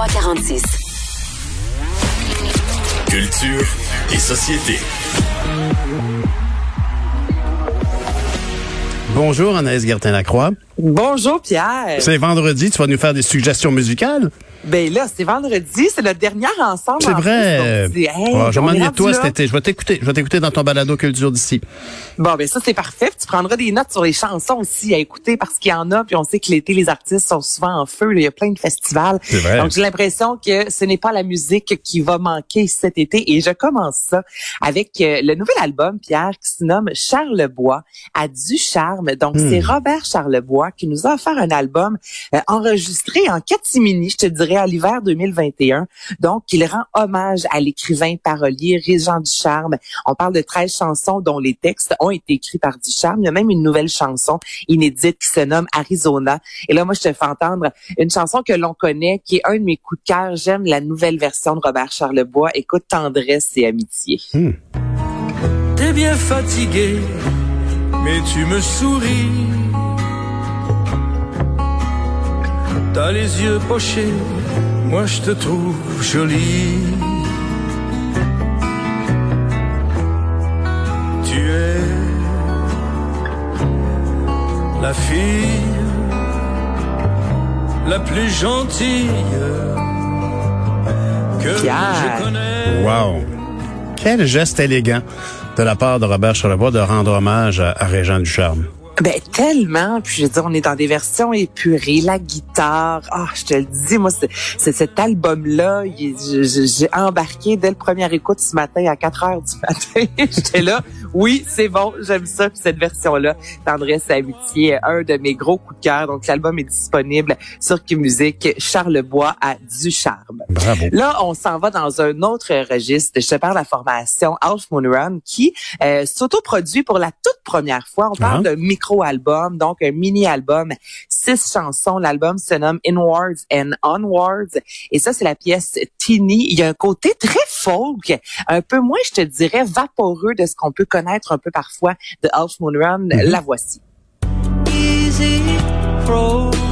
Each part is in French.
2346. Culture et société. Bonjour Anaïs Gertin-Lacroix. Bonjour Pierre. C'est vendredi, tu vas nous faire des suggestions musicales? Ben là, c'est vendredi, c'est notre dernière ensemble. C'est vrai. Plus, hey, oh, je m'ennuie de toi là. cet été. Je vais t'écouter. Je vais t'écouter dans ton balado culture d'ici. Bon, ben ça, c'est parfait. Tu prendras des notes sur les chansons aussi à écouter parce qu'il y en a. Puis on sait que l'été, les artistes sont souvent en feu. là. Il y a plein de festivals. C'est vrai. Donc, j'ai l'impression que ce n'est pas la musique qui va manquer cet été. Et je commence ça avec euh, le nouvel album, Pierre, qui se nomme Charlebois à du charme. Donc, Hmm. c'est Robert Charlebois qui nous a offert un album euh, enregistré en catimini, je te dirais, à l'hiver 2021. Donc, il rend hommage à l'écrivain parolier Régent Ducharme. On parle de 13 chansons dont les textes ont été écrits par Ducharme. Il y a même une nouvelle chanson inédite qui se nomme Arizona. Et là, moi, je te fais entendre une chanson que l'on connaît, qui est un de mes coups de cœur. J'aime la nouvelle version de Robert Charlebois. Écoute, tendresse et amitié. T'es bien fatigué, mais tu me souris. T'as les yeux pochés, moi je te trouve jolie. Tu es la fille la plus gentille que Pierre. je connais. Wow. Quel geste élégant de la part de Robert Charlebois de rendre hommage à, à Régent Ducharme. Ben tellement, puis je veux dire, on est dans des versions épurées, la guitare. Ah, je te le dis, moi, c'est cet album-là, j'ai embarqué dès le premier écoute ce matin à 4 heures du matin. J'étais là, oui, c'est bon, j'aime ça. Puis cette version-là, Tendresse et Amitié, un de mes gros coups de cœur. Donc l'album est disponible sur Q Musique, Charlebois à du charme. Bravo. Là, on s'en va dans un autre registre. Je te parle de la formation Half Moon Run qui euh, s'autoproduit pour la toute première fois. On parle Ah. d'un micro-album, donc un mini-album, six chansons. L'album se nomme Inwards and Onwards. Et ça, c'est la pièce Teeny. Il y a un côté très folk, un peu moins, je te dirais, vaporeux de ce qu'on peut connaître un peu parfois de Half Moon Run. La voici. easy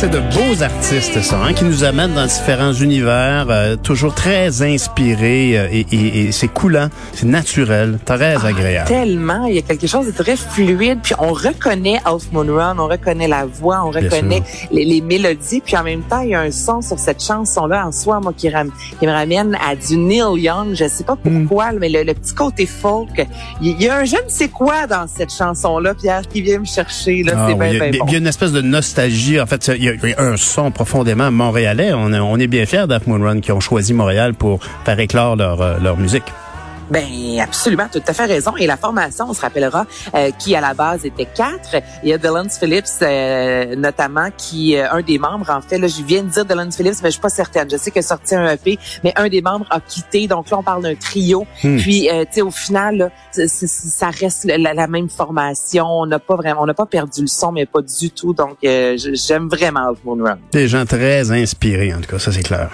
C'est de beaux artistes, ça, hein, qui nous amènent dans différents univers, euh, toujours très inspirés euh, et, et- et c'est coulant, c'est naturel, très agréable. Tellement, il y a quelque chose de très fluide, puis on reconnaît Half Moon Run, on reconnaît la voix, on reconnaît les, les mélodies, puis en même temps, il y a un son sur cette chanson-là en soi, moi, qui, ram- qui me ramène à du Neil Young, je sais pas Hmm. pourquoi, mais le, le petit côté folk, il y a un je ne sais quoi dans cette chanson-là, Pierre, qui vient me chercher, là, Ah c'est oui, bien, il, y a, bien bon. il y a une espèce de nostalgie. En fait, il y a, il un son profondément montréalais. On, est- bien fiers Moon Run qui ont choisi Montréal pour faire éclore leur, euh, leur musique. Ben absolument, tout à fait raison. Et la formation, on se rappellera, euh, qui à la base était quatre. Il y a Dylan Phillips euh, notamment, qui euh, un des membres en fait. Là, je viens de dire Dylan Phillips, mais je suis pas certaine. Je sais qu'il a sorti un EP, mais un des membres a quitté. Donc là, on parle d'un trio. Hmm. Puis euh, tu sais, au final, là, ça reste la, même formation. On n'a pas vraiment, on n'a pas perdu le son, mais pas du tout. Donc euh, j'aime vraiment Moon Run. Des gens très inspirés, en tout cas, ça c'est clair.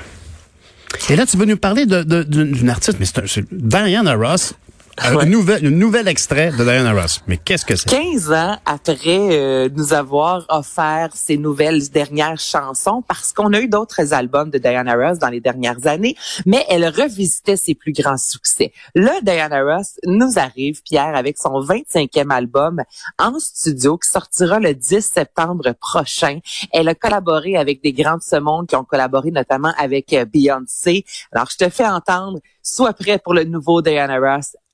Et là, tu veux nous parler d'une artiste, mais c'est Diana Ross. Un Ouais. nouvel, un nouvel extrait de Diana Ross. Mais qu'est-ce que c'est? 15 ans après euh, nous avoir offert ces nouvelles dernières chansons, parce qu'on a eu d'autres albums de Diana Ross dans les dernières années, mais elle revisitait ses plus grands succès. Là, Diana Ross nous arrive, Pierre, avec son 25e album en studio qui sortira le 10 septembre prochain. Elle a collaboré avec des grands de ce monde qui ont collaboré notamment avec euh, Beyoncé. Alors, je te fais entendre, sois prêt pour le nouveau Diana Ross.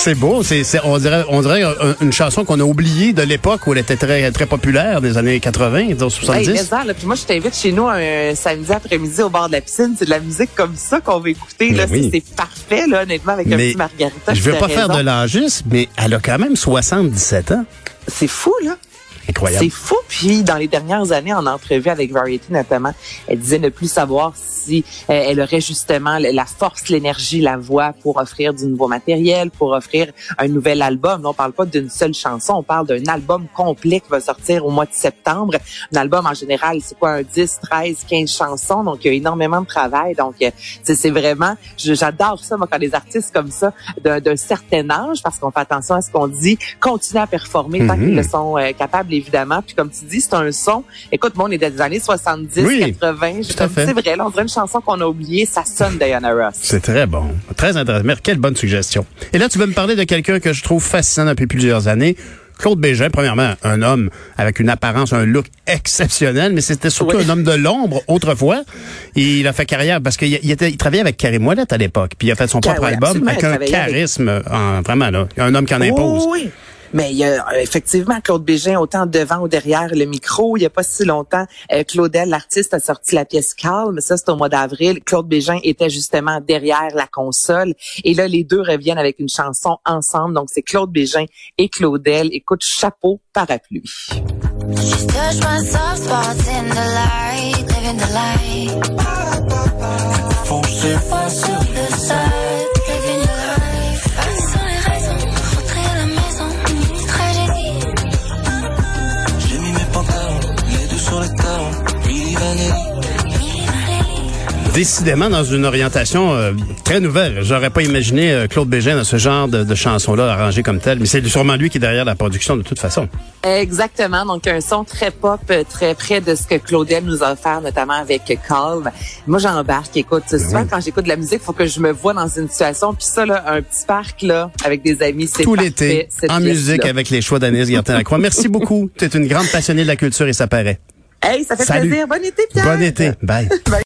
C'est beau, c'est, c'est- on dirait, on dirait un- une chanson qu'on a oubliée de l'époque où elle était très, très populaire, des années 80, disons Hey, 70. mais ça, là, puis moi, je t'invite chez nous un samedi après-midi au bord de la piscine. C'est de la musique comme ça qu'on va écouter. Là, oui. C'est- c'est parfait, là, honnêtement, avec un petit margarita. je veux pas faire de l'âgisme, mais elle a quand même 77 ans. C'est fou, là. Incroyable. C'est fou. Puis dans les dernières années, en entrevue avec Variety notamment, elle disait ne plus savoir si euh, elle aurait justement la force, l'énergie, la voix pour offrir du nouveau matériel, pour offrir un nouvel album. Là, on parle pas d'une seule chanson, on parle d'un album complet qui va sortir au mois de septembre. Un album en général, c'est quoi un 10, 13, 15 chansons, donc il y a énormément de travail. Donc euh, c'est vraiment, j'adore ça moi quand les artistes comme ça d'un certain âge, parce qu'on fait attention à ce qu'on dit, continuent à performer tant Mhm. qu'ils le sont euh, capables évidemment. Puis comme tu dis, c'est un son. Écoute, moi on est des années 70, Oui, 80. Je suis tout à comme, fait. C'est vrai, là on dirait une chanson qu'on a oubliée, ça sonne Diana Ross. C'est très bon. Très intéressant. Mais quelle bonne suggestion. Et là, tu veux me parler de quelqu'un que je trouve fascinant depuis plusieurs années. Claude Bégin, premièrement, un homme avec une apparence, un look exceptionnel, mais c'était surtout Oui. un homme de l'ombre autrefois. Et il a fait carrière parce qu'il il travaillait avec Karim Ouellet à l'époque, puis il a fait son Car- propre oui, album avec un travaillait avec- charisme, en- vraiment là, un homme qui en impose. Oui, oui. Mais il y a euh, effectivement Claude Bégin autant devant ou derrière le micro. Il y a pas si longtemps, euh, Claudel, l'artiste, a sorti la pièce Calme. Ça, c'est au mois d'avril. Claude Bégin était justement derrière la console. Et là, les deux reviennent avec une chanson ensemble. Donc, c'est Claude Bégin et Claudel. Écoute, chapeau, parapluie. Foncez Pas sur le Décidément dans une orientation euh, très nouvelle. J'aurais pas imaginé euh, Claude Bégin dans ce genre de, de chanson-là arrangé comme tel, mais c'est sûrement lui qui est derrière la production de toute façon. Exactement. Donc, un son très pop, euh, très près de ce que Claudel nous a offert, notamment avec Calm. Moi, j'embarque. Écoute, souvent, quand j'écoute de la musique, faut que je me vois dans une situation. Puis ça, là, un petit parc, là, avec des amis, c'est Tout l'été, en musique avec les choix d'Agnès Gertin-Lacroix. Merci beaucoup. Tu es une grande passionnée de la culture et ça paraît. Hey, ça fait Salut. plaisir. Bon été, Pierre. Bon été. Bye.